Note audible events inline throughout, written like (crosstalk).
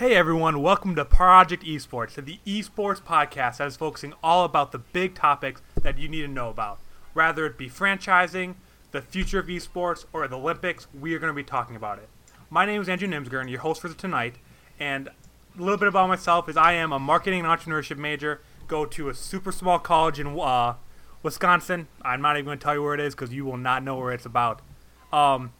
Hey everyone, welcome to Project Esports, the esports podcast that is focusing all about the big topics that you need to know about. Whether it be franchising, the future of esports, or the Olympics, we are going to be talking about it. My name is Andrew Nimsgren, your host for tonight, and a little bit about myself is I am a marketing and entrepreneurship major, go to a super small college in uh, Wisconsin. I'm not even going to tell you where it is because you will not know where it's about. Um,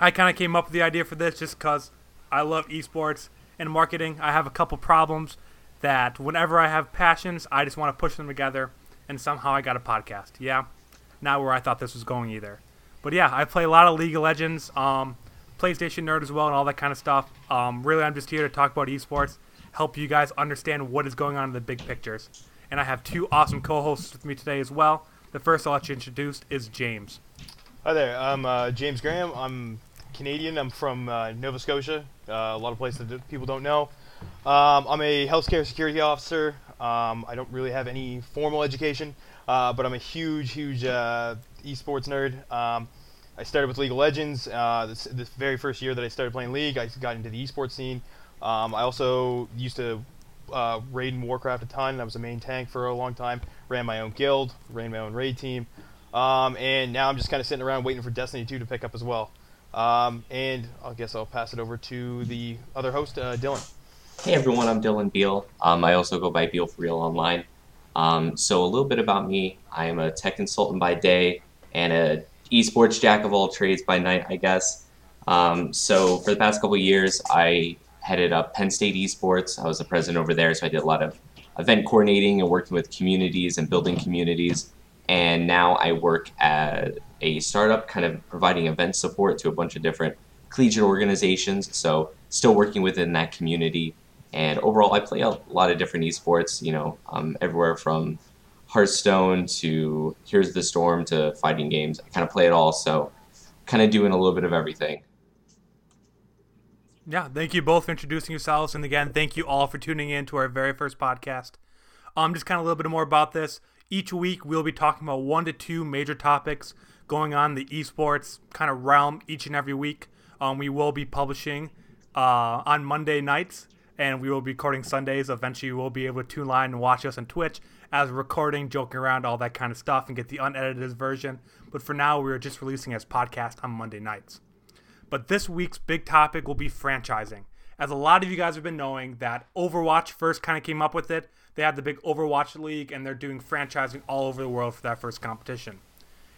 I kind of came up with the idea for this just because I love esports and marketing. I have a couple problems that whenever I have passions, I just want to push them together, and somehow I got a podcast. Yeah, not where I thought this was going either. But yeah, I play a lot of League of Legends, um, PlayStation nerd as well, and all that kind of stuff. Um, really, I'm just here to talk about esports, help you guys understand what is going on in the big pictures. And I have two awesome co-hosts with me today as well. The first I'll let you introduce is James. Hi there, I'm uh, James Graham. I'm Canadian. I'm from uh, Nova Scotia, uh, a lot of places that people don't know. Um, I'm a healthcare security officer. Um, I don't really have any formal education, uh, but I'm a huge, huge uh, esports nerd. Um, I started with League of Legends. Uh, this, very first year that I started playing League, I got into the esports scene. Um, I also used to uh, raid in Warcraft a ton. I was a main tank for a long time. Ran my own guild, ran my own raid team. Um, and now I'm just kind of sitting around waiting for Destiny 2 to pick up as well. Um, and I guess I'll pass it over to the other host, uh, Dylan. Hey everyone, I'm Dylan Beal. Um, I also go by Beal for Real online. Um, so a little bit about me: I am a tech consultant by day and a esports jack of all trades by night, I guess. Um, so for the past couple years, I headed up Penn State Esports. I was the president over there, so I did a lot of event coordinating and working with communities and building communities. And now I work at a startup kind of providing event support to a bunch of different collegiate organizations. So still working within that community. And overall, I play a lot of different esports, you know, um, everywhere from Hearthstone to Heroes of the Storm to fighting games. I kind of play it all. So kind of doing a little bit of everything. Yeah, thank you both for introducing yourselves. And again, thank you all for tuning in to our very first podcast. Um, just kind of a little bit more about this. Each week, we'll be talking about one to two major topics going on the esports kind of realm each and every week. Um, we will be publishing uh, on Monday nights, and we will be recording Sundays. Eventually, you will be able to tune line and watch us on Twitch as we're recording, joking around, all that kind of stuff, and get the unedited version. But for now, we are just releasing as podcast on Monday nights. But this week's big topic will be franchising. As a lot of you guys have been knowing, that Overwatch first kind of came up with it. They had the big Overwatch League, and they're doing franchising all over the world for that first competition.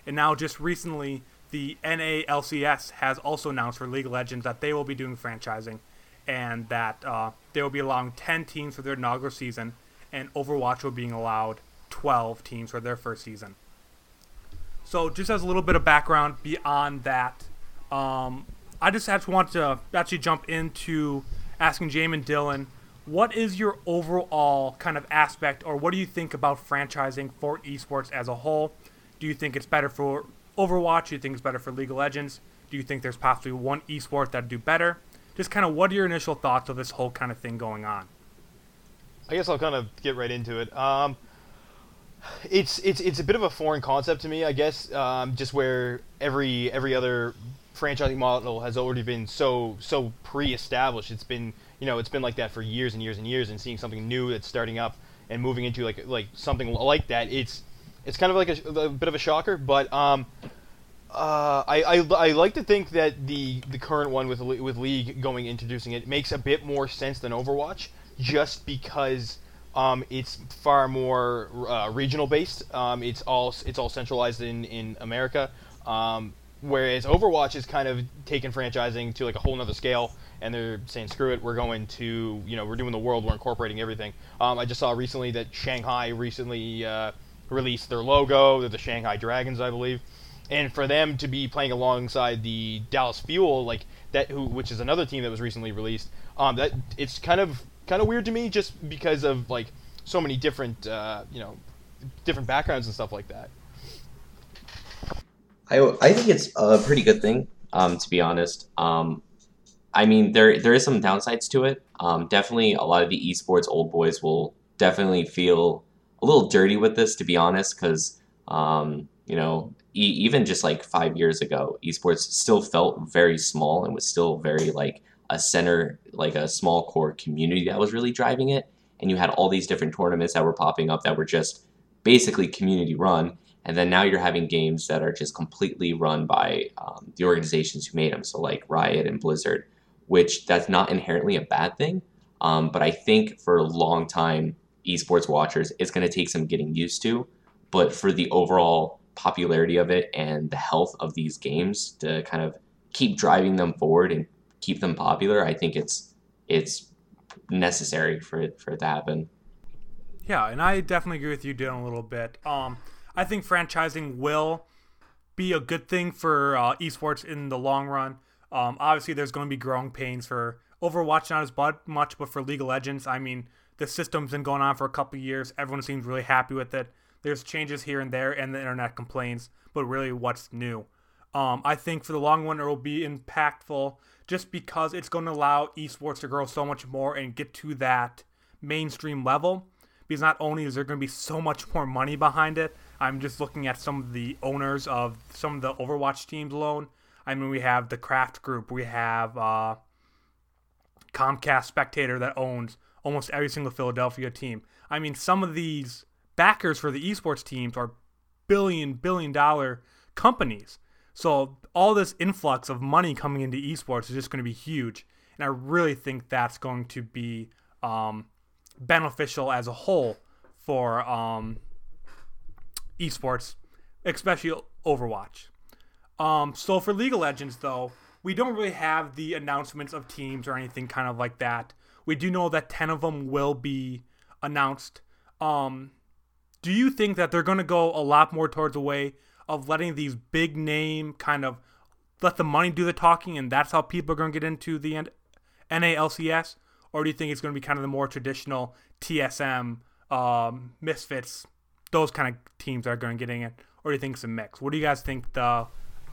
And now, just recently, the NALCS has also announced for League of Legends that they will be doing franchising and that uh, they will be allowing 10 teams for their inaugural season, and Overwatch will be allowed 12 teams for their first season. So, just as a little bit of background beyond that, um, I just to want to actually jump into asking James and Dylan, what is your overall kind of aspect, or what do you think about franchising for esports as a whole? Do you think it's better for Overwatch? Do you think it's better for League of Legends? Do you think there's possibly one esport that'd do better? Just kind of what are your initial thoughts of this whole kind of thing going on? I guess I'll kind of get right into it. Um, it's it's it's a bit of a foreign concept to me, I guess. Um, just where every every other franchising model has already been so so pre-established. It's been you know it's been like that for years and years and years, and seeing something new that's starting up and moving into like like something like that, it's it's kind of like a, a bit of a shocker, but um, uh, I, I, I like to think that the the current one with with League going introducing it makes a bit more sense than Overwatch, just because um, it's far more uh, regional based. Um, it's all it's all centralized in in America, um, whereas Overwatch is kind of taking franchising to like a whole nother scale, and they're saying screw it, we're going to you know we're doing the world, we're incorporating everything. Um, I just saw recently that Shanghai recently. Uh, released their logo. They're the Shanghai Dragons, I believe. And for them to be playing alongside the Dallas Fuel, like that, who, which is another team that was recently released, um, that it's kind of kind of weird to me just because of like so many different, uh, you know, different backgrounds and stuff like that. I, I think it's a pretty good thing, um, to be honest. Um, I mean, there there is some downsides to it. Um, definitely, a lot of the esports old boys will definitely feel a little dirty with this, to be honest, because um, you know e- even just like five years ago, esports still felt very small and was still very like a center like a small core community that was really driving it, and you had all these different tournaments that were popping up that were just basically community run. And then now you're having games that are just completely run by um, the organizations who made them. So like Riot and Blizzard, which that's not inherently a bad thing. Um, but I think for a long time, esports watchers, it's going to take some getting used to. But for the overall popularity of it and the health of these games to kind of keep driving them forward and keep them popular, I think it's it's necessary for it for it to happen. Yeah, and I definitely agree with you, Dylan, a little bit. Um, I think franchising will be a good thing for uh, esports in the long run. Um, obviously, there's going to be growing pains for Overwatch, not as much, but for League of Legends, I mean, the system's been going on for a couple years. Everyone seems really happy with it. There's changes here and there, and the internet complains, but really, what's new? Um, I think for the long run, it will be impactful just because it's going to allow esports to grow so much more and get to that mainstream level. Because not only is there going to be so much more money behind it, I'm just looking at some of the owners of some of the Overwatch teams alone. I mean, we have the Kraft Group, we have uh, Comcast Spectator that owns almost every single Philadelphia team. I mean, some of these backers for the esports teams are billion, billion dollar companies. So all this influx of money coming into esports is just going to be huge. And I really think that's going to be um, beneficial as a whole for um, esports, especially Overwatch. Um, so for League of Legends, though, we don't really have the announcements of teams or anything kind of like that. We do know that 10 of them will be announced. Um, do you think that they're going to go a lot more towards a way of letting these big name kind of let the money do the talking and that's how people are going to get into the NALCS? Or do you think it's going to be kind of the more traditional TSM, um, Misfits, those kind of teams are going to get in it? Or do you think it's a mix? What do you guys think the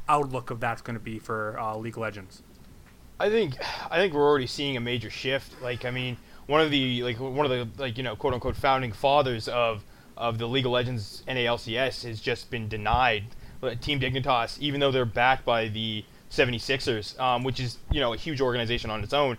outlook of that's going to be for uh, League Legends? I think I think we're already seeing a major shift. Like I mean, one of the like one of the like you know quote unquote founding fathers of of the League of Legends NALCS has just been denied. Team Dignitas, even though they're backed by the 76ers, um, which is you know a huge organization on its own.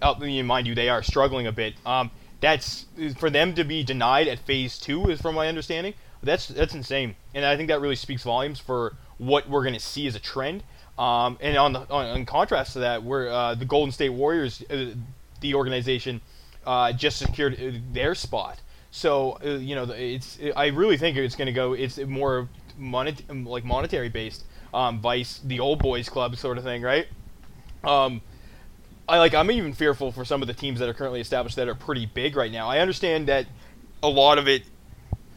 Uh, mind you, they are struggling a bit. Um, that's for them to be denied at phase two, is from my understanding. That's that's insane, and I think that really speaks volumes for what we're going to see as a trend. Um, and on the on, in contrast to that, we're uh, the Golden State Warriors, uh, the organization, uh, just secured uh, their spot. So uh, you know, it's I really think it's going to go. It's more monet- like monetary based. Um, Vice, the old boys club sort of thing, right? Um, I like. I'm even fearful for some of the teams that are currently established that are pretty big right now. I understand that a lot of it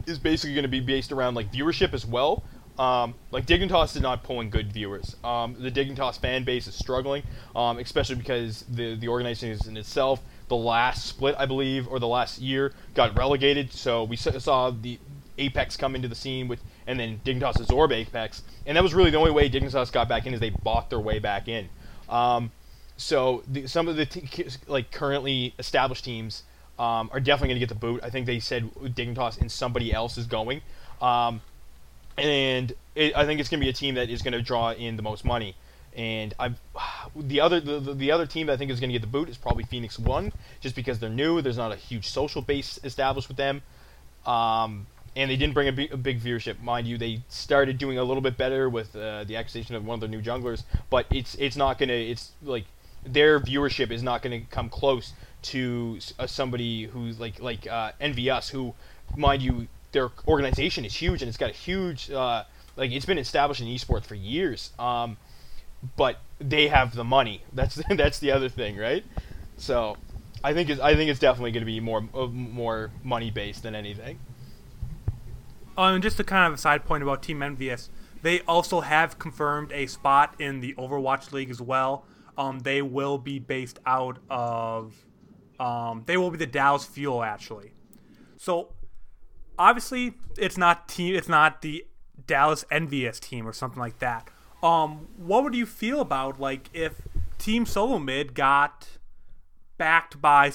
is basically going to be based around like viewership as well. Um, like Dignitas is not pulling good viewers. Um, the Dignitas fan base is struggling, um, especially because the the organization in itself, the last split I believe, or the last year, got relegated. So we saw the Apex come into the scene with, and then Dignitas absorb Apex, and that was really the only way Dignitas got back in is they bought their way back in. Um, so the, some of the t- like currently established teams um, are definitely going to get the boot. I think they said Dignitas and somebody else is going. Um, and it, I think it's going to be a team that is going to draw in the most money. And I, (sighs) the other the, the other team that I think is going to get the boot is probably Phoenix One, just because they're new. There's not a huge social base established with them, um, and they didn't bring a big, viewership, mind you. They started doing a little bit better with uh, the acquisition of one of their new junglers, but it's it's not going to it's like their viewership is not going to come close to uh, somebody who's like like uh, EnVyUs, who, mind you, their organization is huge and it's got a huge uh, like it's been established in esports for years. Um, but they have the money. (laughs) That's that's the other thing, right? So I think it's, I think it's definitely going to be more more money based than anything. Um, and just a kind of a side point about Team EnVyUs, they also have confirmed a spot in the Overwatch League as well. Um, they will be based out of, um, they will be the Dallas Fuel actually. So obviously it's not team it's not the Dallas EnVyUs team or something like that. Um, what would you feel about like if Team Solo Mid got backed by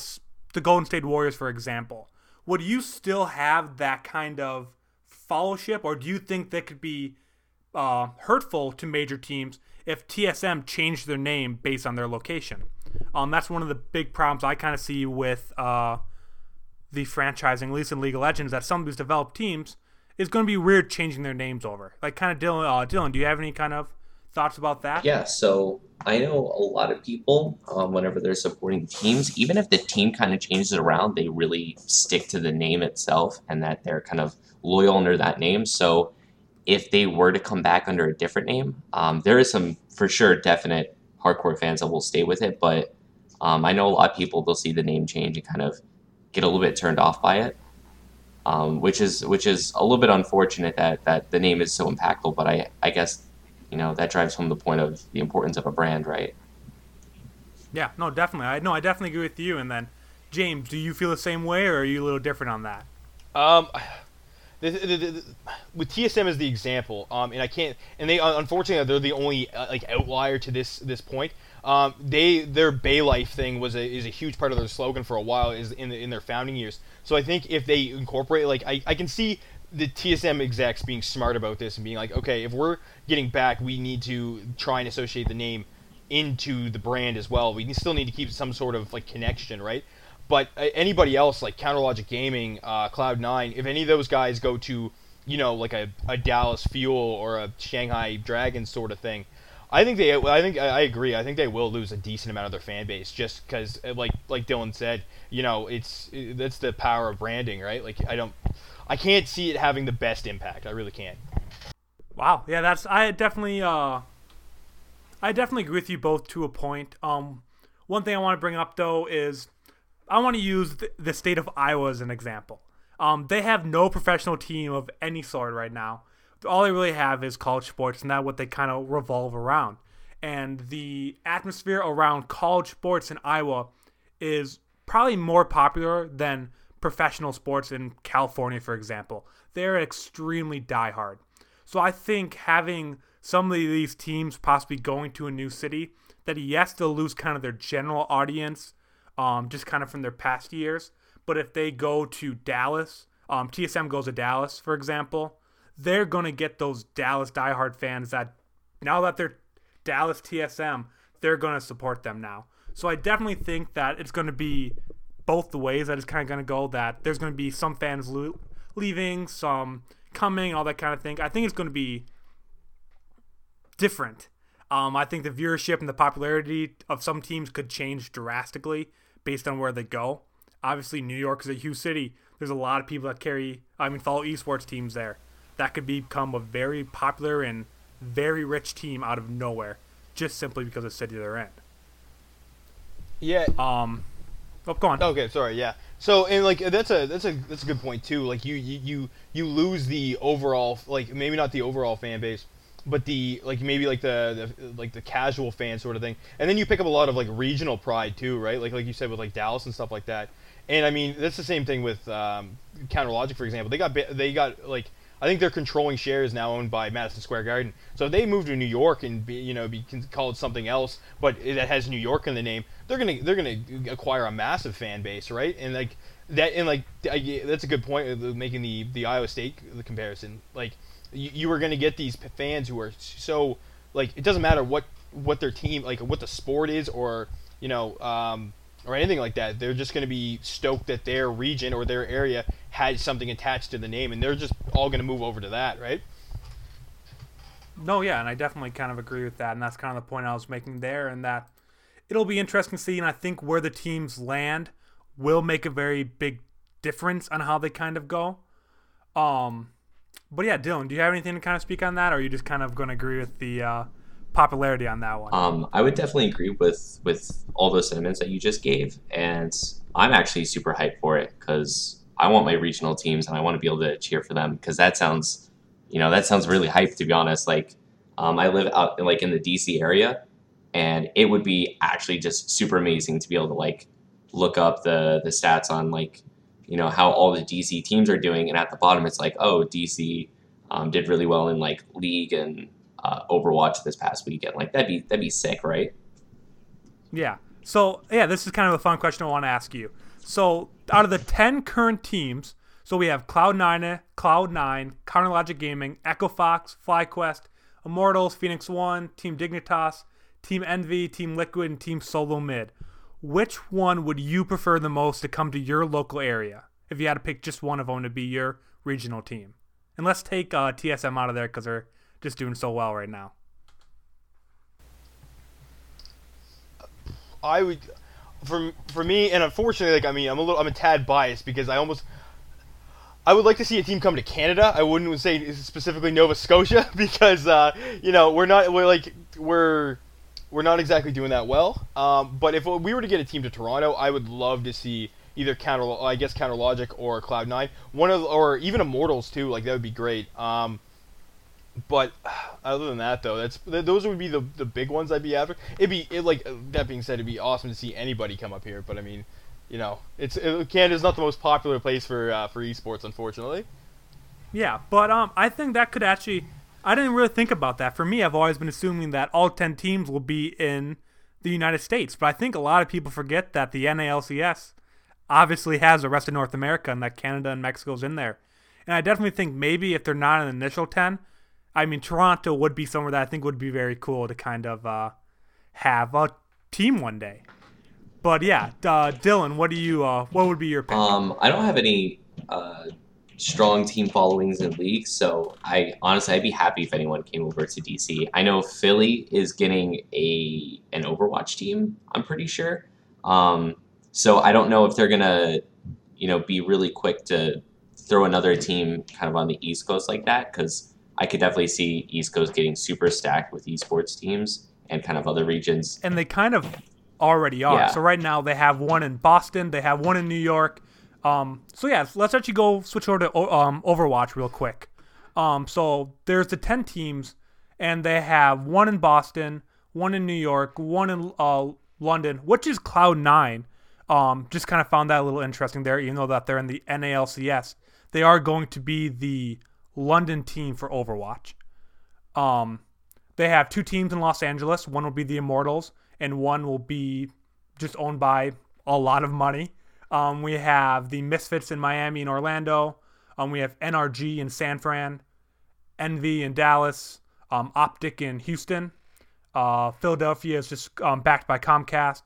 the Golden State Warriors, for example? Would you still have that kind of fellowship, or do you think that could be uh, hurtful to major teams if TSM changed their name based on their location? Um, that's one of the big problems I kind of see with uh, the franchising, at least in League of Legends, that some of these developed teams is going to be weird changing their names over. Like, kind of Dylan. Uh, Dylan, do you have any kind of thoughts about that? Yeah. So I know a lot of people, um, whenever they're supporting teams, even if the team kind of changes around, they really stick to the name itself and that they're kind of loyal under that name. So if they were to come back under a different name, um, there is some for sure definite hardcore fans that will stay with it. But um, I know a lot of people they'll see the name change and kind of get a little bit turned off by it, um, which is which is a little bit unfortunate that that the name is so impactful. But I I guess you know that drives home the point of the importance of a brand, right? Yeah, no, definitely. I no, I definitely agree with you. And then, James, do you feel the same way, or are you a little different on that? Um, the, the, the, with TSM as the example, um, and I can't, and they unfortunately they're the only uh, like outlier to this this point. Um, they their Bay Life thing was a, is a huge part of their slogan for a while is in the, in their founding years. So I think if they incorporate like I, I can see the TSM execs being smart about this and being like, okay, if we're getting back, we need to try and associate the name into the brand as well. We still need to keep some sort of like connection, right? But uh, anybody else like Counterlogic Gaming, uh, Cloud9, if any of those guys go to, you know, like a, a Dallas Fuel or a Shanghai Dragon sort of thing, I think they. I think I agree. I think they will lose a decent amount of their fan base just because, uh, like like Dylan said, you know, it's that's the power of branding, right? Like I don't, I can't see it having the best impact. I really can't. Wow. Yeah, that's I definitely. uh I definitely agree with you both to a point. Um, one thing I want to bring up though is I want to use the, the state of Iowa as an example. Um, they have no professional team of any sort right now all they really have is college sports, and that's what they kind of revolve around. And the atmosphere around college sports in Iowa is probably more popular than professional sports in California, for example. They're extremely diehard. So I think having some of these teams possibly going to a new city, that yes, they'll lose kind of their general audience, um, just kind of from their past years. But if they go to Dallas, um, TSM goes to Dallas, for example, they're going to get those Dallas diehard fans that now that they're Dallas TSM, they're going to support them now. So I definitely think that it's going to be both the ways that it's kind of going to go. That there's going to be some fans lo- leaving, some coming, all that kind of thing. I think it's going to be different. Um, I think the viewership and the popularity of some teams could change drastically based on where they go. Obviously, New York is a huge city. There's a lot of people that carry, I mean, follow esports teams there that could become a very popular and very rich team out of nowhere, just simply because of the city they're in. Yeah. Um. Oh, go on. Okay, sorry. Yeah. So and like that's a that's a that's a good point too. Like you you you, you lose the overall like maybe not the overall fan base, but the like maybe like the, the like the casual fan sort of thing, and then you pick up a lot of like regional pride too, right? Like like you said with like Dallas and stuff like that. And I mean that's the same thing with um, Counter Logic for example. They got they got like I think their controlling share is now owned by Madison Square Garden. So if they move to New York and be, you know, be called something else, but it has New York in the name, they're gonna they're gonna acquire a massive fan base, right? And like that, and like I, that's a good point, making the the Iowa State the comparison. Like you, you are gonna get these fans who are so like it doesn't matter what what their team like what the sport is or you know um, or anything like that. They're just going to be stoked that their region or their area had something attached to the name, and they're just all going to move over to that, right? No, yeah, and I definitely kind of agree with that, and that's kind of the point I was making there, and that it'll be interesting to see, and I think where the teams land will make a very big difference on how they kind of go. Um, but yeah, Dylan, do you have anything to kind of speak on that, or are you just kind of going to agree with the uh, popularity on that one? Um, I would definitely agree with with all those sentiments that you just gave, and I'm actually super hyped for it because I want my regional teams and I want to be able to cheer for them because that sounds, you know, that sounds really hyped to be honest. Like, um, I live out in, like in the DC area, and it would be actually just super amazing to be able to like look up the the stats on like, you know, how all the DC teams are doing, and at the bottom it's like, oh, DC um, did really well in like league and uh, Overwatch this past weekend. Like that'd be that'd be sick, right? Yeah. So yeah, this is kind of a fun question I want to ask you. So out of the ten current teams, so we have Cloud9, Cloud9, Counterlogic Gaming, Echo Fox, FlyQuest, Immortals, Phoenix One, Team Dignitas, Team Envy, Team Liquid, and Team Solo Mid. Which one would you prefer the most to come to your local area if you had to pick just one of them to be your regional team? And let's take uh, TSM out of there because they're just doing so well right now. I would, for for me, and unfortunately, like I mean, I'm a little, I'm a tad biased because I almost, I would like to see a team come to Canada. I wouldn't say specifically Nova Scotia (laughs) because uh, you know we're not we're like we're we're not exactly doing that well. Um, but if we were to get a team to Toronto, I would love to see either counter I guess counter logic or Cloud Nine, one of or even Immortals too. Like that would be great. Um, but other than that, though, that's those would be the the big ones I'd be after. It'd be it, like that being said, it'd be awesome to see anybody come up here. But I mean, you know, it's it, Canada's not the most popular place for uh, for esports, unfortunately. Yeah, but um, I think that could actually. I didn't really think about that. For me, I've always been assuming that all ten teams will be in the United States, but I think a lot of people forget that the NALCS obviously has the rest of North America and that Canada and Mexico's in there. And I definitely think maybe if they're not in the initial ten, I mean, Toronto would be somewhere that I think would be very cool to kind of uh, have a team one day. But yeah, uh, Dylan, what do you? Uh, what would be your pick? Um, I don't have any uh, strong team followings in league, so I honestly I'd be happy if anyone came over to DC. I know Philly is getting a an Overwatch team. I'm pretty sure. Um, so I don't know if they're gonna, you know, be really quick to throw another team kind of on the East Coast like that because I could definitely see East Coast getting super stacked with esports teams and kind of other regions. And they kind of already are. Yeah. So right now they have one in Boston, they have one in New York. Um, so yeah, let's actually go switch over to um, Overwatch real quick. Um, so there's the ten teams, and they have one in Boston, one in New York, one in uh, London, which is Cloud Nine. Um, just kind of found that a little interesting there, even though that they're in the NALCS. They are going to be the London team for Overwatch. Um, they have two teams in Los Angeles. One will be the Immortals, and one will be just owned by a lot of money. Um, we have the Misfits in Miami and Orlando. Um, we have NRG in San Fran, Envy in Dallas, um, Optic in Houston. Uh, Philadelphia is just um, backed by Comcast,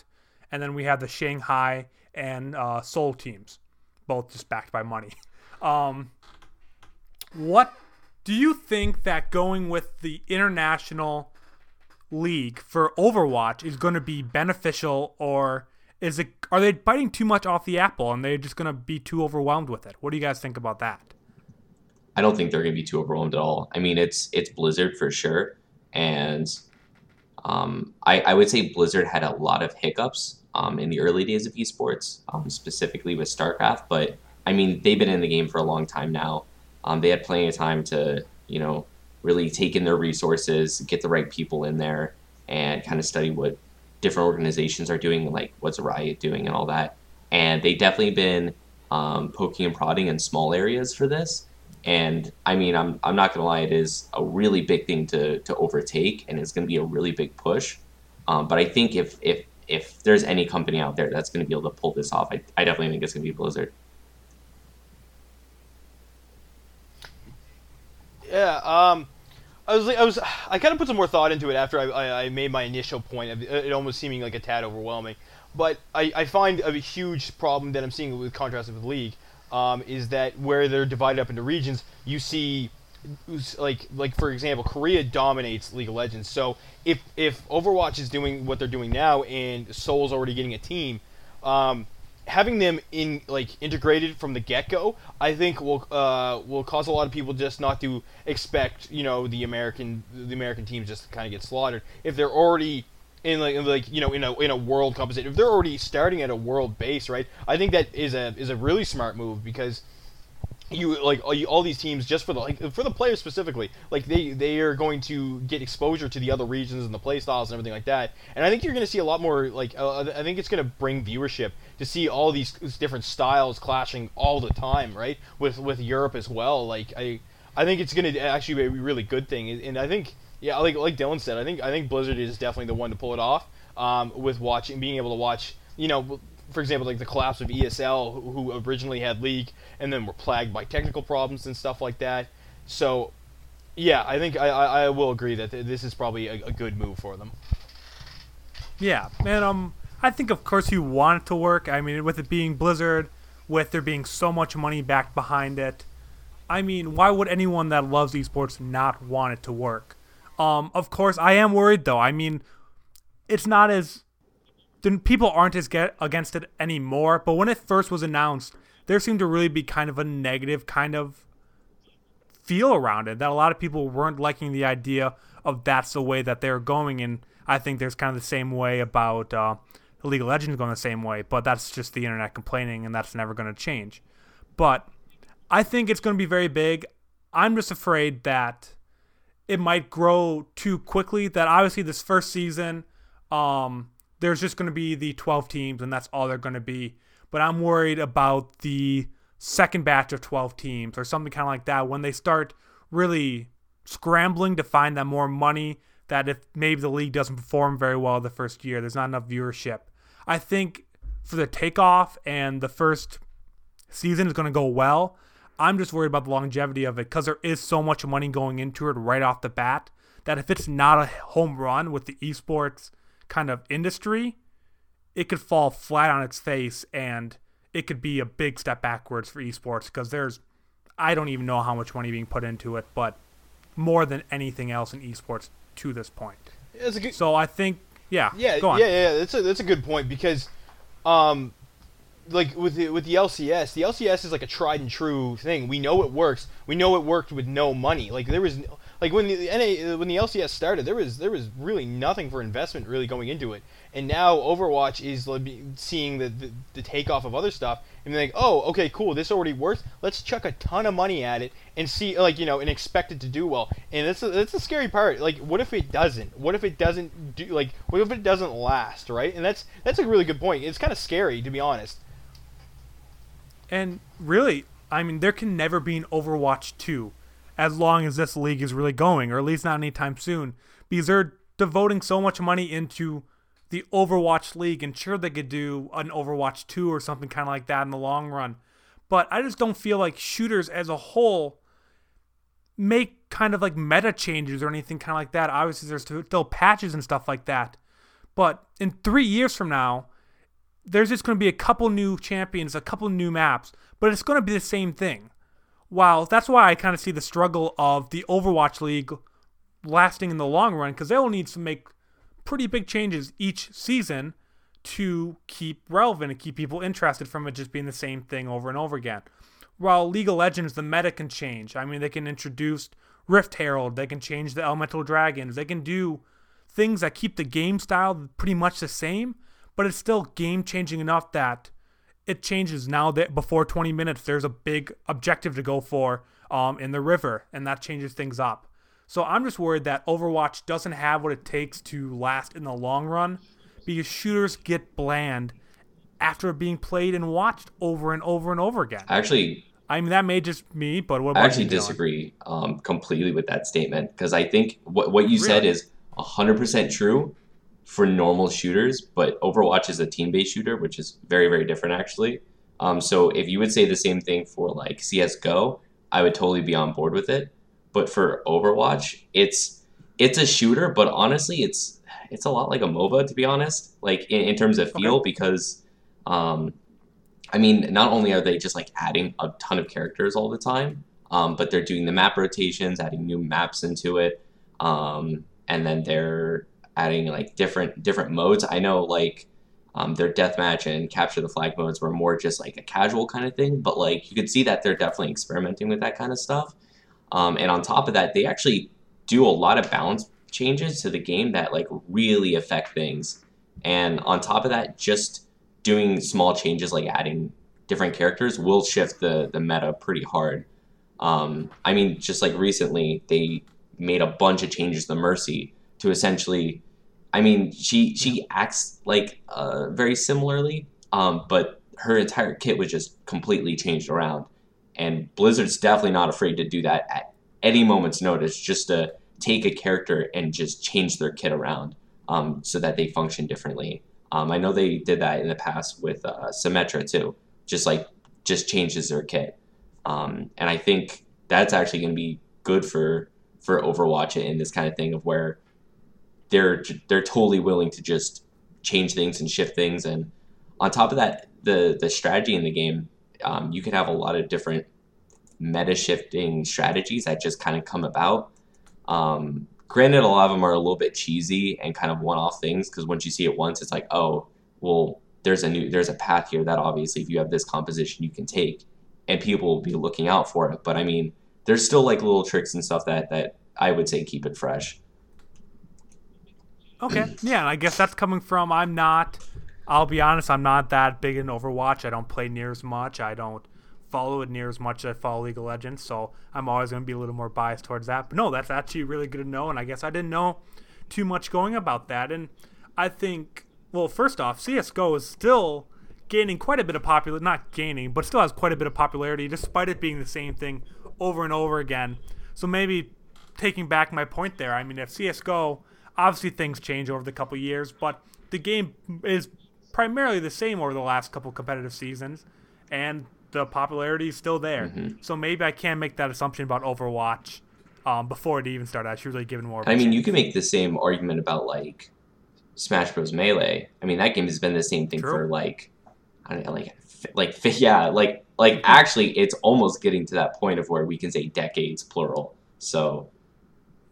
and then we have the Shanghai and uh, Seoul teams, both just backed by money. (laughs) What do you think that going with the international league for Overwatch is going to be beneficial or is it are they biting too much off the apple and they're just going to be too overwhelmed with it? What do you guys think about that? I don't think they're going to be too overwhelmed at all. I mean, it's it's Blizzard for sure, and um, I, I would say Blizzard had a lot of hiccups um, in the early days of esports, um, specifically with StarCraft. But I mean, they've been in the game for a long time now. Um, they had plenty of time to, you know, really take in their resources, get the right people in there, and kind of study what different organizations are doing, like what's Riot doing and all that. And they definitely been um, poking and prodding in small areas for this. And I mean, I'm, I'm not gonna lie, it is a really big thing to, to overtake, and it's gonna be a really big push. Um, but I think if if if there's any company out there that's gonna be able to pull this off, I, I definitely think it's gonna be Blizzard. Yeah. Um, I was, I was, I kind of put some more thought into it after I, I, I made my initial point of it almost seeming like a tad overwhelming. But I, I find a huge problem that I'm seeing with contrast with League um, is that where they're divided up into regions, you see like like for example, Korea dominates League of Legends. So if if Overwatch is doing what they're doing now and Seoul's already getting a team, um, having them in like integrated from the get go, I think will uh, will cause a lot of people just not to expect you know the American the American teams just kind of get slaughtered if they're already in like like you know in a in a world composite if they're already starting at a world base right. I think that is a is a really smart move because you like all these teams just for the like for the players specifically like they they are going to get exposure to the other regions and the play styles and everything like that. And i think you're going to see a lot more like uh, i think it's going to bring viewership to see all these different styles clashing all the time right? With with europe as well. Like i i think it's going to actually be a really good thing. And i think yeah like like dylan said i think i think blizzard is definitely the one to pull it off um, with watching being able to watch you know for example, like the collapse of ESL, who originally had League and then were plagued by technical problems and stuff like that. So, yeah, I think I, I, will agree that this is probably a, a good move for them. Yeah, and um, I think of course you want it to work. I mean, with it being Blizzard, with there being so much money back behind it, I mean, why would anyone that loves esports not want it to work? Um, of course, I am worried though. I mean, it's not as then people aren't as get against it anymore. But when it first was announced, there seemed to really be kind of a negative kind of feel around it that a lot of people weren't liking the idea of that's the way that they're going. And i think there's kind of the same way about uh, league of legends going the same way but that's just the internet complaining and that's never going to change. But i think it's going to be very big. I'm just afraid that it might grow too quickly that obviously this first season um, there's just going to be the 12 teams and that's all they're going to be. But i'm worried about the second batch of 12 teams or something kind of like that when they start really scrambling to find that more money that if maybe the league doesn't perform very well the first year there's not enough viewership. I think for the takeoff and the first season is going to go well. I'm just worried about the longevity of it because there is so much money going into it right off the bat that if it's not a home run with the esports kind of industry it could fall flat on its face and it could be a big step backwards for esports because there's I don't even know how much money being put into it, but more than anything else in esports to this point. Good, so I think yeah, yeah, yeah, yeah. That's a that's a good point because, um, like with the, with the LCS, the LCS is like a tried and true thing. We know it works. We know it worked with no money. Like there was like when the NA when the LCS started, there was there was really nothing for investment really going into it and now Overwatch is seeing the, the, the takeoff of other stuff and they're like, oh, okay, cool, this already works. Let's chuck a ton of money at it and see, like, you know, and expect it to do well. And that's a, that's a scary part. Like, what if it doesn't? What if it doesn't do? Like, what if it doesn't last? Right? And that's that's a really good point. It's kind of scary to be honest. And really, I mean, there can never be an Overwatch two, as long as this league is really going, or at least not anytime soon, because they're devoting so much money into the Overwatch League, and sure they could do an Overwatch 2 or something kind of like that in the long run. But I just don't feel like shooters as a whole make kind of like meta changes or anything kind of like that. Obviously, there's still patches and stuff like that. But in three years from now, there's just going to be a couple new champions, a couple new maps, but it's going to be the same thing. While that's why I kind of see the struggle of the Overwatch League lasting in the long run because they'll need to make pretty big changes each season to keep relevant and keep people interested from it just being the same thing over and over again. While League of Legends, the meta can change. I mean, they can introduce Rift Herald, they can change the Elemental Dragons, they can do things that keep the game style pretty much the same, but it's still game changing enough that it changes now that before 20 minutes there's a big objective to go for um, in the river, and that changes things up. So I'm just worried that Overwatch doesn't have what it takes to last in the long run because shooters get bland after being played and watched over and over and over again. Actually, I mean that may just me, but what I actually disagree um, completely with that statement because I think what what you really? said is 100% true for normal shooters, but Overwatch is a team-based shooter, which is very very different actually. Um, so if you would say the same thing for like CS:GO, I would totally be on board with it. But for Overwatch, it's it's a shooter, but honestly, it's it's a lot like a MOBA to be honest. Like in, in terms of feel, okay. because um, I mean, not only are they just like adding a ton of characters all the time, um, but they're doing the map rotations, adding new maps into it, um, and then they're adding like different different modes. I know like um, their deathmatch and capture the flag modes were more just like a casual kind of thing, but like you could see that they're definitely experimenting with that kind of stuff. Um, and on top of that, they actually do a lot of balance changes to the game that like really affect things. And on top of that, just doing small changes like adding different characters will shift the the meta pretty hard. Um, I mean, just like recently, they made a bunch of changes to Mercy to essentially. I mean, she she acts like uh, very similarly, um, but her entire kit was just completely changed around. And Blizzard's definitely not afraid to do that at any moment's notice, just to take a character and just change their kit around um, so that they function differently. Um, I know they did that in the past with uh, Symmetra too, just like just changes their kit. Um, and I think that's actually going to be good for for Overwatch in this kind of thing of where they're they're totally willing to just change things and shift things. And on top of that, the the strategy in the game, um, you could have a lot of different meta shifting strategies that just kind of come about. Um, granted, a lot of them are a little bit cheesy and kind of one off things because once you see it once, it's like, oh, well, there's a new there's a path here that obviously if you have this composition you can take, and people will be looking out for it. But I mean, there's still like little tricks and stuff that that I would say keep it fresh. Okay, yeah, I guess that's coming from I'm not. I'll be honest, I'm not that big in Overwatch. I don't play near as much. I don't follow it near as much as I follow League of Legends, so I'm always going to be a little more biased towards that. But no, that's actually really good to know, and I guess I didn't know too much going about that. And I think, well, first off, CS:GO is still gaining quite a bit of popular, not gaining, but still has quite a bit of popularity, despite it being the same thing over and over again. So maybe taking back my point there, I mean, if CS:GO, obviously things change over the couple years, but the game is primarily the same over the last couple competitive seasons, and the popularity is still there. Mm-hmm. So maybe I can make that assumption about Overwatch um, before it even started. I should really give it more. I mean, chance. you can make the same argument about like Smash Bros. Melee. I mean, that game has been the same thing True. for like, I don't know, like, like (laughs) yeah, like, like actually, it's almost getting to that point of where we can say decades plural. So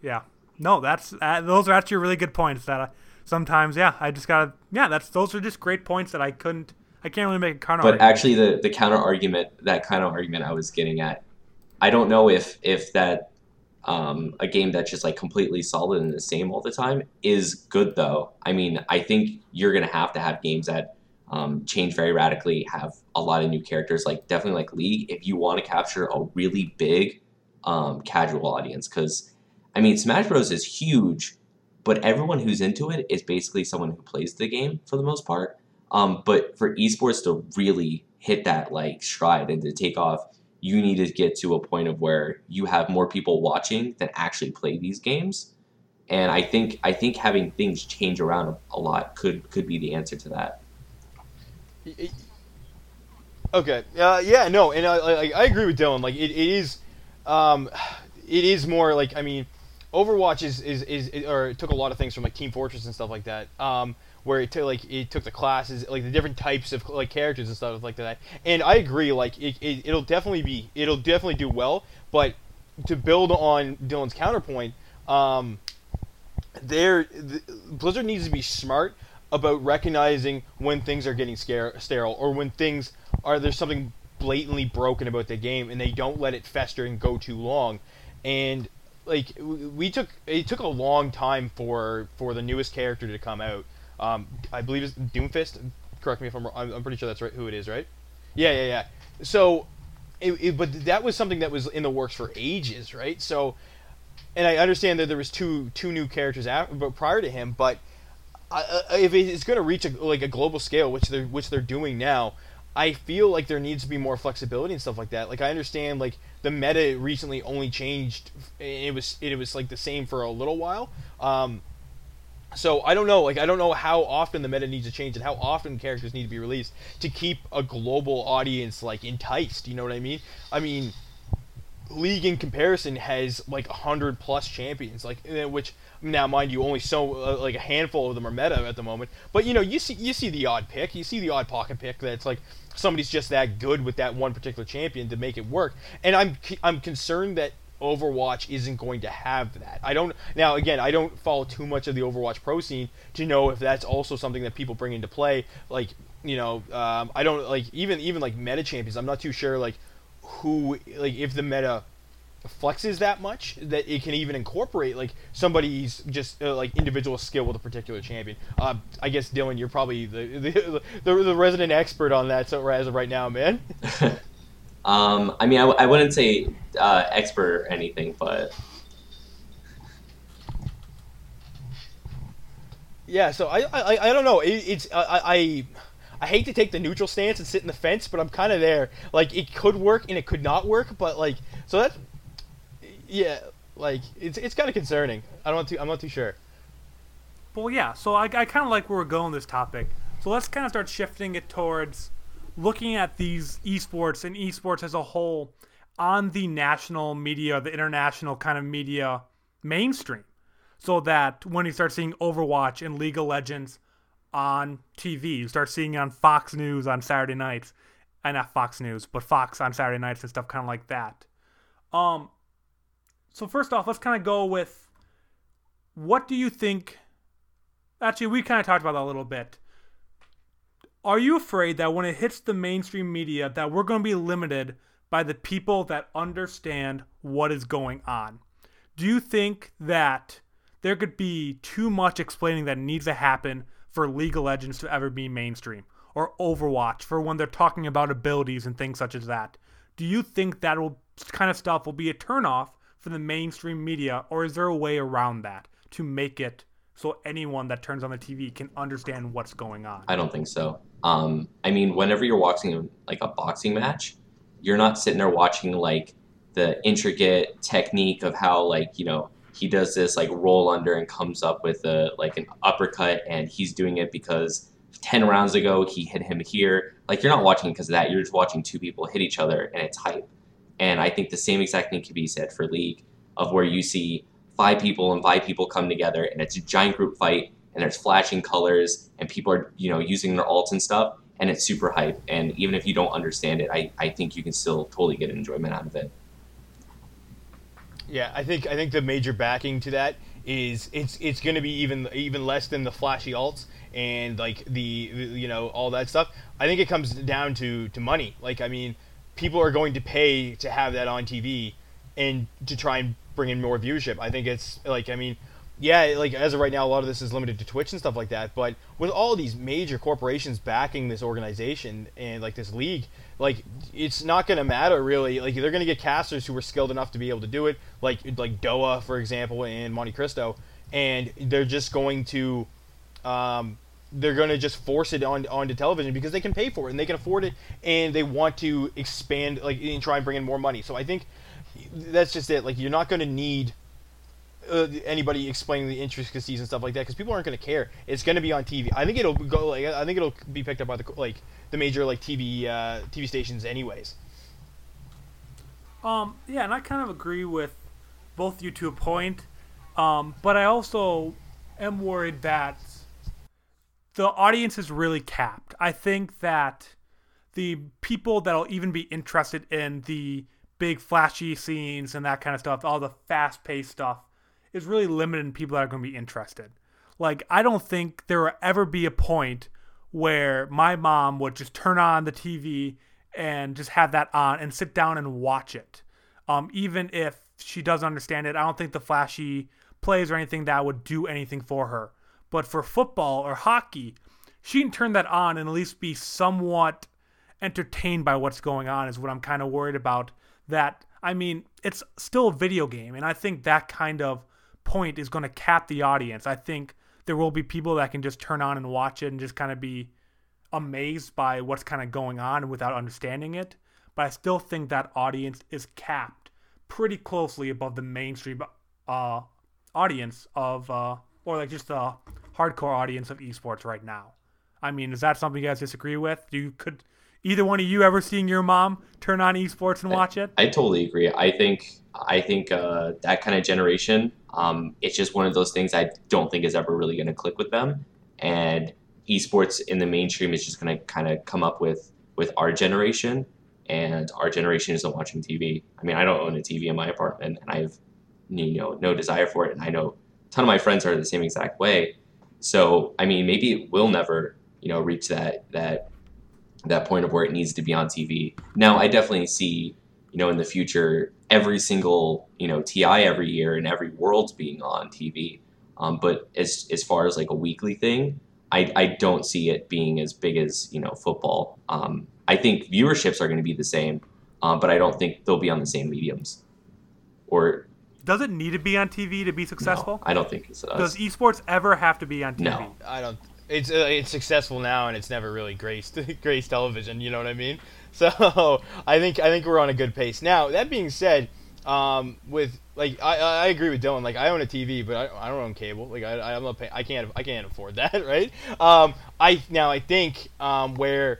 Yeah. No, that's uh, those are actually really good points. That I, sometimes, yeah, I just gotta, yeah, that's those are just great points that I couldn't, I can't really make a counter. Argument. But argument. actually, the the counter argument, that kind of argument I was getting at, I don't know if if that um, a game that's just like completely solid and the same all the time is good though. I mean, I think you're gonna have to have games that um, change very radically, have a lot of new characters, like definitely like League, if you want to capture a really big um, casual audience. Because I mean, Smash Bros is huge, but everyone who's into it is basically someone who plays the game for the most part. Um, but for esports to really hit that like stride and to take off, you need to get to a point of where you have more people watching than actually play these games. And I think I think having things change around a lot could could be the answer to that. Okay. Uh, yeah. No. And I, I, I agree with Dylan. Like it, it is, um, it is more like I mean, Overwatch is, is, is or it took a lot of things from like Team Fortress and stuff like that. Um, where it took like it took the classes like the different types of like characters and stuff like that. And I agree. Like it, it it'll definitely be it'll definitely do well. But to build on Dylan's counterpoint, um, there the, Blizzard needs to be smart about recognizing when things are getting scare, sterile or when things are there's something blatantly broken about the game and they don't let it fester and go too long and like we took it took a long time for for the newest character to come out. Um, i believe it's doomfist. Correct me if i'm wrong i'm, pretty sure that's right who it is right? Yeah yeah yeah. So it, it, but that was something that was in the works for ages right? So and i understand that there was two two new characters after, but prior to him but I, I- if it's going to reach a, like a global scale, which they're which they're doing now, I feel like there needs to be more flexibility and stuff like that. Like I understand like the meta recently only changed. It was it was like the same for a little while. Um, so I don't know. Like I don't know how often the meta needs to change and how often characters need to be released to keep a global audience like enticed. You know what I mean? I mean, league in comparison has like hundred plus champions, like eh, which now mind you only so uh, like a handful of them are meta at the moment. But you know you see you see the odd pick, you see the odd pocket pick that's like somebody's just that good with that one particular champion to make it work. And I'm I'm concerned that Overwatch isn't going to have that. I don't now again I don't follow too much of the Overwatch pro scene to know if that's also something that people bring into play. Like you know um, I don't like even even like meta champions. I'm not too sure like who like if the meta flexes that much that it can even incorporate like somebody's just uh, like individual skill with a particular champion. Uh, I guess Dylan, you're probably the (laughs) the, the the resident expert on that. So as of right now, man. (laughs) Um, I mean, I, w- I wouldn't say uh, expert or anything, but Yeah, so I I, I don't know. It, it's I, I I hate to take the neutral stance and sit in the fence, but I'm kind of there. Like it could work and it could not work, but like so that yeah, like it's it's kind of concerning. I don't want to. I'm not too sure. Well, yeah. So I, I kind of like where we're going with this topic. So let's kind of start shifting it towards looking at these esports and esports as a whole on the national media, the international kind of media mainstream. So that when you start seeing Overwatch and League of Legends on TV. You start seeing it on Fox News on Saturday nights, and not Fox News, but Fox on Saturday nights and stuff, kind of like that. Um, so first off, let's kind of go with what do you think? Actually, we kind of talked about that a little bit. Are you afraid that when it hits the mainstream media, that we're going to be limited by the people that understand what is going on? Do you think that there could be too much explaining that needs to happen for League of Legends to ever be mainstream? Or Overwatch for when they're talking about abilities and things such as that? Do you think that will kind of stuff will be a turnoff for the mainstream media, or is there a way around that to make it so anyone that turns on the TV can understand what's going on? I don't think so. Um, I mean, whenever you're watching like a boxing match, you're not sitting there watching like the intricate technique of how like you know he does this like roll under and comes up with a like an uppercut and he's doing it because 10 rounds ago he hit him here like you're not watching because of that you're just watching two people hit each other and it's hype and i think the same exact thing can be said for league of where you see five people and five people come together and it's a giant group fight and there's flashing colors and people are you know using their alts and stuff and it's super hype and even if you don't understand it i, I think you can still totally get enjoyment out of it yeah, I think I think the major backing to that is it's it's going to be even even less than the flashy alts and like the you know all that stuff. I think it comes down to to money. Like I mean, people are going to pay to have that on TV and to try and bring in more viewership. I think it's like I mean, yeah, like as of right now, a lot of this is limited to Twitch and stuff like that. But with all these major corporations backing this organization and like this league, like it's not going to matter really. Like they're going to get casters who are skilled enough to be able to do it, like like Doa for example and Monte Cristo, and they're just going to. Um, they're going to just force it on onto television because they can pay for it and they can afford it and they want to expand like and try and bring in more money. So I think that's just it. Like you're not going to need uh, anybody explaining the intricacies and stuff like that because people aren't going to care. It's going to be on TV. I think it'll go like I think it'll be picked up by the like the major like TV uh, TV stations anyways. Um, yeah, and I kind of agree with both you to a point, um, but I also am worried that the audience is really capped. I think that the people that'll even be interested in the big flashy scenes and that kind of stuff, all the fast paced stuff, is really limited in people that are going to be interested. Like, I don't think there will ever be a point where my mom would just turn on the TV and just have that on and sit down and watch it. Um, even if she does understand it, I don't think the flashy plays or anything that would do anything for her. But for football or hockey, she can turn that on and at least be somewhat entertained by what's going on, is what I'm kind of worried about. That, I mean, it's still a video game, and I think that kind of point is going to cap the audience. I think there will be people that can just turn on and watch it and just kind of be amazed by what's kind of going on without understanding it. But I still think that audience is capped pretty closely above the mainstream uh, audience of, uh, or like just the hardcore audience of esports right now. I mean, is that something you guys disagree with? Do you could either one of you ever seeing your mom turn on esports and watch it? I, I totally agree. I think I think uh, that kind of generation, um, it's just one of those things I don't think is ever really going to click with them. And esports in the mainstream is just going to kind of come up with with our generation, and our generation isn't watching TV. I mean, I don't own a TV in my apartment, and I have you know no desire for it, and I know ton of my friends are the same exact way. So, I mean, maybe it will never you know reach that that that point of where it needs to be on TV. Now, I definitely see you know in the future every single you know TI every year and every world's being on TV. Um, but as as far as like a weekly thing, I, I don't see it being as big as you know football. Um, I think viewerships are going to be the same, um, but I don't think they'll be on the same mediums. Or does it need to be on TV to be successful? No, I don't think it does. Does esports ever have to be on TV? No, I don't. It's uh, it's successful now, and it's never really graced (laughs) graced television. You know what I mean? (laughs) So I think I think we're on a good pace. Now that being said, um, with like I, I agree with Dylan. Like I own a TV, but I, I don't own cable. Like I, I'm not paying. I can't I can't afford (laughs) that, right? Um, I now I think um, where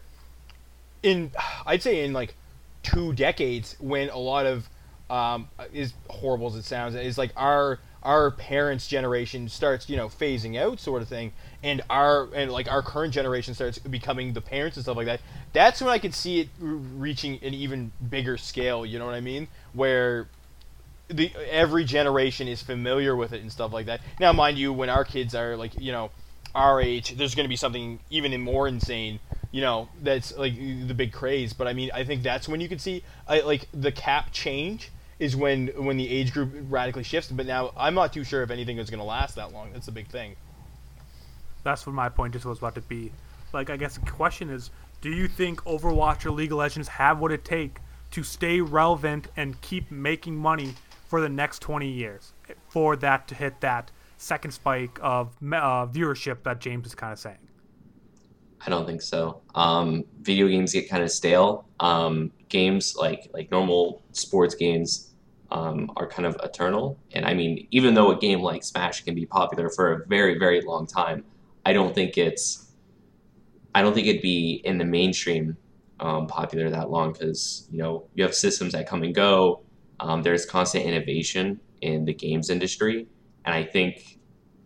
in (sighs) I'd say in like two decades when a lot of um, is horrible as it sounds is like our our parents' generation starts, you know, phasing out, sort of thing, and our and like our current generation starts becoming the parents and stuff like that. That's when I could see it reaching an even bigger scale. You know what I mean? Where the every generation is familiar with it and stuff like that. Now, mind you, when our kids are like, you know, our age, there's going to be something even more insane. You know, that's like the big craze. But I mean, I think that's when you could see I, like the cap change is when when the age group radically shifts. But now I'm not too sure if anything is going to last that long. That's the big thing. That's what my point just was about to be. Like, I guess the question is, do you think Overwatch or League of Legends have what it take to stay relevant and keep making money for the next 20 years for that to hit that second spike of uh, viewership that James is kind of saying? I don't think so. Um, video games get kind of stale. Um, games like like normal sports games um, are kind of eternal. And I mean, even though a game like Smash can be popular for a very very long time, I don't think it's I don't think it'd be in the mainstream um, popular that long because you know you have systems that come and go. Um, there's constant innovation in the games industry, and I think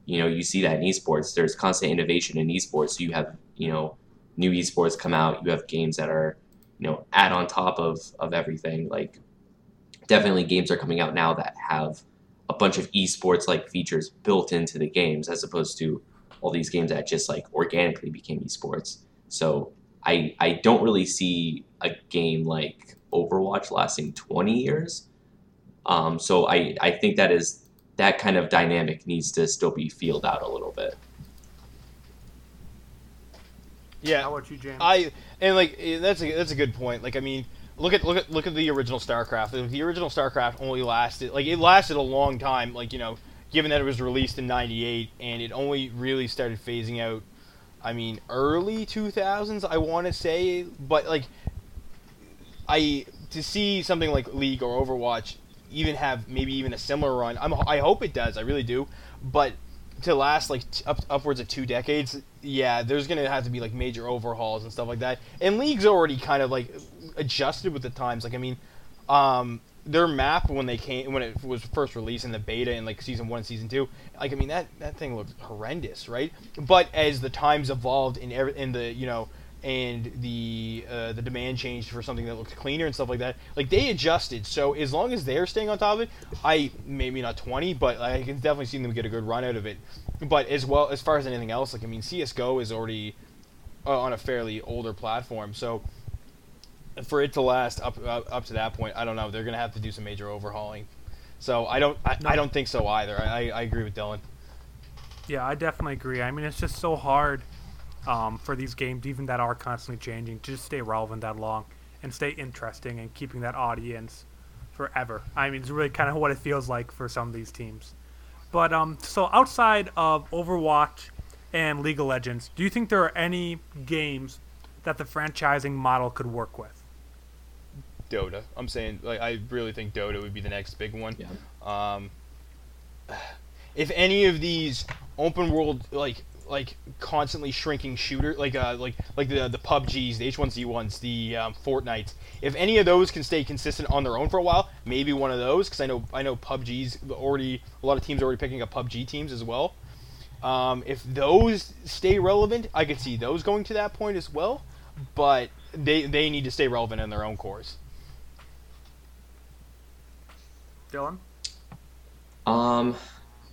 you know you see that in esports. There's constant innovation in esports. So you have you know new esports come out. You have games that are you know add on top of of everything. Like definitely games are coming out now that have a bunch of esports like features built into the games as opposed to all these games that just like organically became esports. So I I don't really see a game like Overwatch lasting 20 years. Um, so I I think that is that kind of dynamic needs to still be feeled out a little bit. Yeah. How about you, James? I and like eh, that's a that's a good point. Like I mean, look at look at look at the original StarCraft. The original StarCraft only lasted like it lasted a long time. Like you know, given that it was released in '98 and it only really started phasing out. I mean, early 2000s, I want to say, but like, I to see something like League or Overwatch even have maybe even a similar run. I'm, I hope it does. I really do. But to last like t- up, upwards of two decades, yeah, there's gonna have to be like major overhauls and stuff like that. And League's already kind of like adjusted with the times. Like I mean, um, their map when they came when it was first released in the beta in like season one, season two, like I mean that that thing looked horrendous, right? But as the times evolved in every in the you know and the uh, the demand changed for something that looked cleaner and stuff like that. Like they adjusted. So as long as they're staying on top of it, I maybe not 20, but I can definitely see them get a good run out of it. But as well as far as anything else, like I mean, CS:GO is already uh, on a fairly older platform, so for it to last up up, up to that point, I don't know. They're gonna have to do some major overhauling. So I don't I, I don't think so either. I, I agree with Dylan. Yeah, I definitely agree. I mean, it's just so hard um, for these games, even that are constantly changing, to just stay relevant that long and stay interesting and keeping that audience forever. I mean, it's really kind of what it feels like for some of these teams. But um, so outside of Overwatch and League of Legends, do you think there are any games that the franchising model could work with? Dota. I'm saying like I really think Dota would be the next big one. Yeah. Um, (sighs) if any of these open world like like constantly shrinking shooter like uh like like the the PUBGs, the H1Z1s, the um, Fortnites. If any of those can stay consistent on their own for a while, maybe one of those because I know I know PUBG's already a lot of teams are already picking up PUBG teams as well. Um, if those stay relevant, I could see those going to that point as well, but they they need to stay relevant in their own course. Dylan? Um,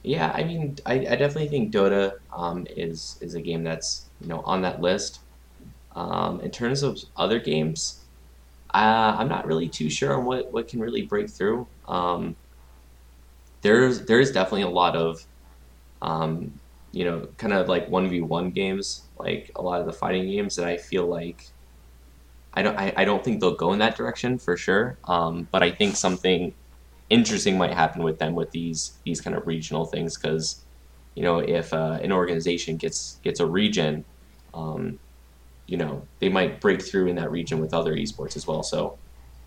yeah, I mean, I, I definitely think Dota um, is is a game that's you know on that list. Um, in terms of other games, uh, I'm not really too sure on what, what can really break through. Um, there's there is definitely a lot of, um, you know, kind of like one v one games, like a lot of the fighting games that I feel like. I don't I, I don't think they'll go in that direction for sure. Um, but I think something interesting might happen with them with these these kind of regional things because you know if uh, an organization gets gets a region um, you know they might break through in that region with other esports as well so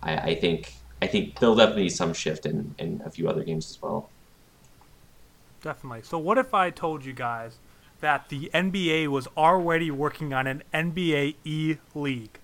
I, I think I think there'll definitely be some shift in, in a few other games as well Definitely. So, what if I told you guys that the NBA was already working on an NBA E League?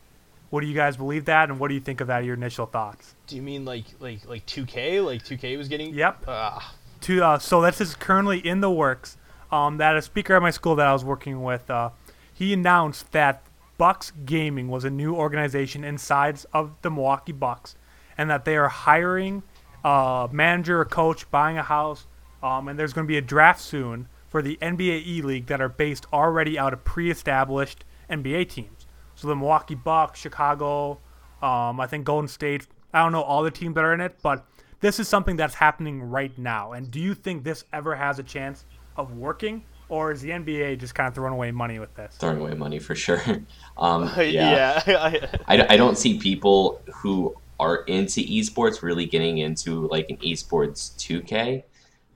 What do you guys believe that, and what do you think of that? Your initial thoughts? Do you mean like like like 2K? Like 2K was getting? Yep. Ah, to uh, so this is currently in the works. Um, that a speaker at my school that I was working with, uh, he announced that Bucks Gaming was a new organization inside of the Milwaukee Bucks, and that they are hiring a manager, a coach, buying a house, um, and there's going to be a draft soon for the NBA E League that are based already out of pre-established NBA teams. So the Milwaukee Bucks, Chicago, um, I think Golden State. I don't know all the teams that are in it, but this is something that's happening right now. And do you think this ever has a chance of working? Or is the NBA just kind of throwing away money with this? Throwing away money for sure. (laughs) Um, (laughs) yeah. yeah. (laughs) I, I don't see people who are into esports really getting into like an esports 2K.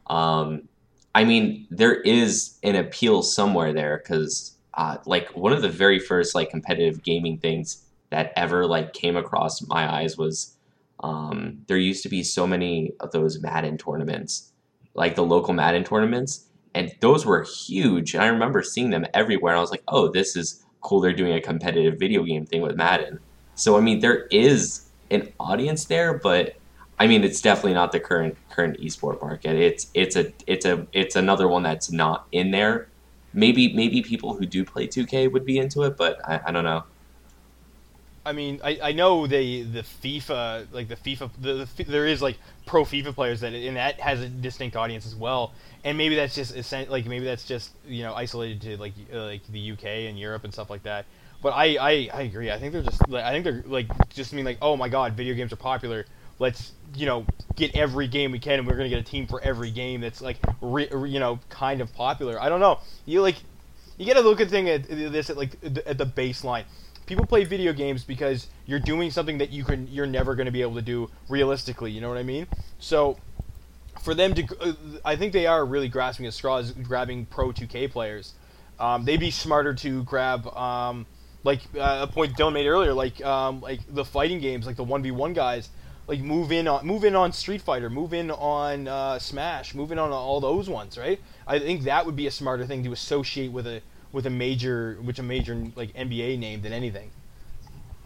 Um, I mean, there is an appeal somewhere there because, uh, like, one of the very first like competitive gaming things that ever like came across my eyes was um, there used to be so many of those Madden tournaments, like the local Madden tournaments, and those were huge. And I remember seeing them everywhere. And I was like, oh, this is cool. They're doing a competitive video game thing with Madden. So I mean, there is an audience there, but I mean, it's definitely not the current current esport market. It's it's a it's a it's another one that's not in there. Maybe maybe people who do play 2K would be into it, but I, I don't know. I mean, I, I know they the FIFA like the FIFA the, the, there is like pro FIFA players that and that has a distinct audience as well, and maybe that's just like maybe that's just you know isolated to like like the UK and Europe and stuff like that. But I, I, I agree. I think they're just I think they're like just mean like oh my god, video games are popular. Let's you know get every game we can, and we're gonna get a team for every game that's like re, you know kind of popular. I don't know. You like you gotta look at thing at this at like at the baseline people play video games because you're doing something that you can you're never going to be able to do realistically you know what i mean so for them to i think they are really grasping at straws grabbing pro 2k players um, they'd be smarter to grab um, like uh, a point Dylan made earlier like um, like the fighting games like the 1v1 guys like move in on move in on Street Fighter, move in on uh, Smash, move in on all those ones, right? I think that would be a smarter thing to associate with a with a major, which a major like NBA name than anything.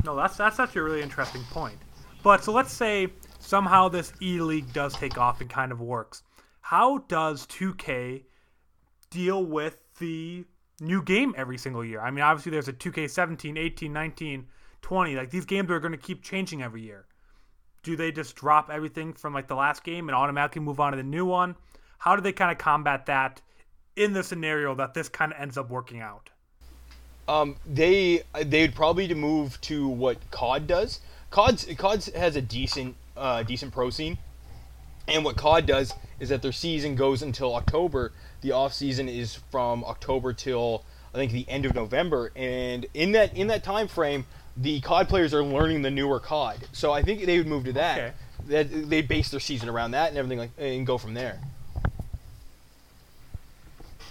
No, that's that's actually a really interesting point. But so let's say somehow this E League does take off and kind of works. How does 2K deal with the new game every single year? I mean, obviously there's a 2K 17, 18, 19, 20. Like these games are going to keep changing every year. Do they just drop everything from like the last game and automatically move on to the new one? How do they kind of combat that in the scenario that this kind of ends up working out? Um, they they'd probably move to what COD does. COD COD has a decent uh, decent pro scene, and what COD does is that their season goes until October. The off season is from October till I think the end of November, and in that in that time frame, the COD players are learning the newer COD. So I think they would move to that. Okay. That they base their season around that and everything like and go from there.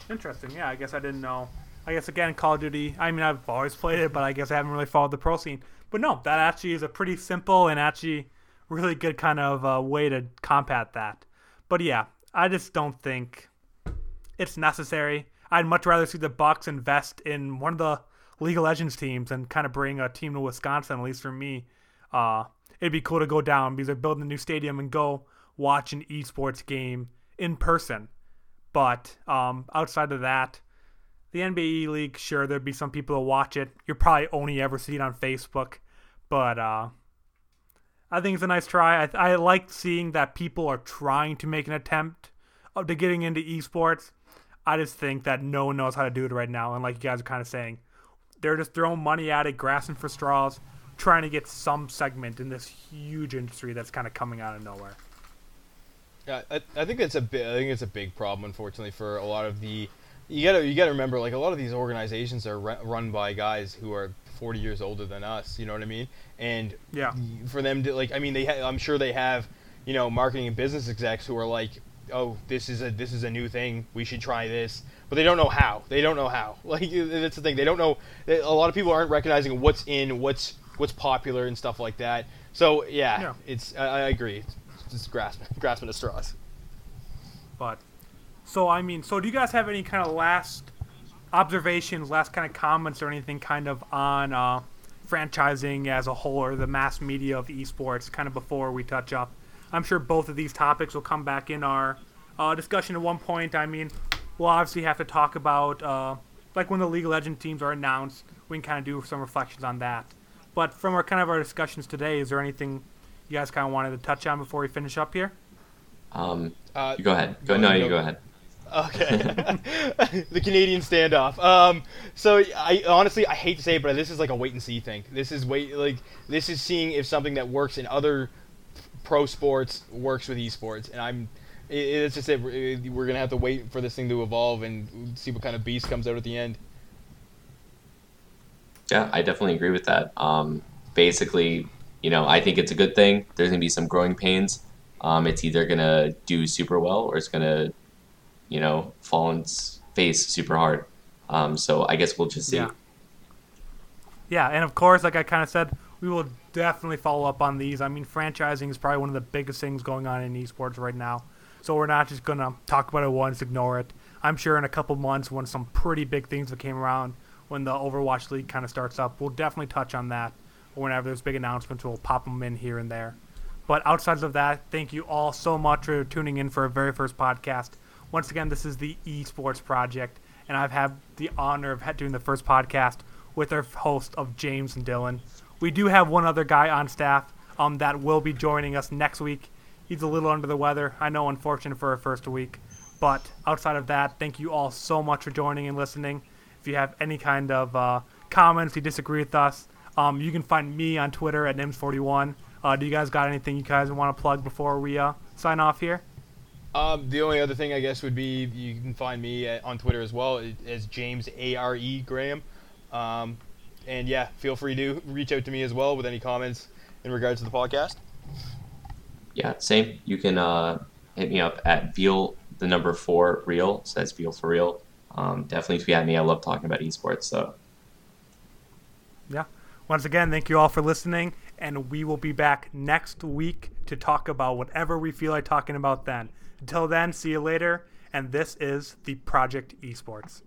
Interesting. Yeah, I guess I didn't know. I guess again, Call of Duty. I mean, I've always played it, but I guess I haven't really followed the pro scene. But no, that actually is a pretty simple and actually really good kind of uh, way to combat that. But yeah, I just don't think it's necessary. I'd much rather see the Bucks invest in one of the League of Legends teams and kind of bring a team to Wisconsin. At least for me, uh, it'd be cool to go down because they're building a new stadium and go watch an esports game in person but um, outside of that, the NBA League, sure, there'd be some people who watch it. You'll probably only ever see it on Facebook, but uh, I think it's a nice try. I, I like seeing that people are trying to make an attempt to getting into esports. I just think that no one knows how to do it right now, and like you guys are kind of saying, they're just throwing money at it, grasping for straws, trying to get some segment in this huge industry that's kind of coming out of nowhere. Yeah, I, I think it's a big. I think it's a big problem, unfortunately, for a lot of the. You gotta you gotta remember, like a lot of these organizations are re- run by guys who are 40 years older than us. You know what I mean? And yeah, for them to like, I mean, they ha- I'm sure they have, you know, marketing and business execs who are like, oh, this is a this is a new thing. We should try this, but they don't know how. They don't know how. (laughs) Like that's the thing. They don't know. A lot of people aren't recognizing what's in, what's what's popular and stuff like that. So yeah, yeah. it's I, I agree. It's, just grasping (laughs) grasping at straws. But so I mean, so do you guys have any kind of last observations, last kind of comments, or anything kind of on uh, franchising as a whole or the mass media of esports? Kind of before we touch up, I'm sure both of these topics will come back in our uh, discussion at one point. I mean, we'll obviously have to talk about uh, like when the League of Legends teams are announced. We can kind of do some reflections on that. But from our kind of our discussions today, is there anything you guys kind of wanted to touch on before we finish up here? Um, Uh, you go ahead. Go, go- no, you go ahead. Okay. (laughs) (laughs) the Canadian standoff. Um, so I honestly I hate to say it, but this is like a wait and see thing. This is wait like this is seeing if something that works in other pro sports works with esports, and I'm. it- It's just it. We're gonna have to wait for this thing to evolve and see what kind of beast comes out at the end. Yeah, I definitely agree with that. Um, basically, you know, I think it's a good thing. There's gonna be some growing pains. Um, it's either gonna do super well or it's gonna, you know, fall on its face super hard. Um, so I guess we'll just see. Yeah. Yeah, and of course, like I kind of said, we will definitely follow up on these. I mean, franchising is probably one of the biggest things going on in esports right now. So we're not just gonna talk about it once, ignore it. I'm sure in a couple months, when some pretty big things that came around, when the Overwatch League kind of starts up, we'll definitely touch on that. Whenever there's big announcements, we'll pop them in here and there. But outside of that, thank you all so much for tuning in for our very first podcast. Once again, this is the Esports Project, and I've had the honor of doing the first podcast with our host of James and Dylan. We do have one other guy on staff um, that will be joining us next week. He's a little under the weather. I know, unfortunate for our first week. But outside of that, thank you all so much for joining and listening. If you have any kind of uh, comments, you disagree with us, um, you can find me on Twitter at Nims41. Uh, do you guys got anything you guys want to plug before we uh, sign off here? Um, the only other thing I guess would be you can find me at, on Twitter as well as James A R E Graham, um, and yeah, feel free to reach out to me as well with any comments in regards to the podcast. Yeah, same. You can uh, hit me up at Veal, the number four real. So that's Veal for real. Um, definitely tweet at me. I love talking about esports. So Yeah. Once again, thank you all for listening, and we will be back next week to talk about whatever we feel like talking about then. Until then, see you later, and this is the Project Esports.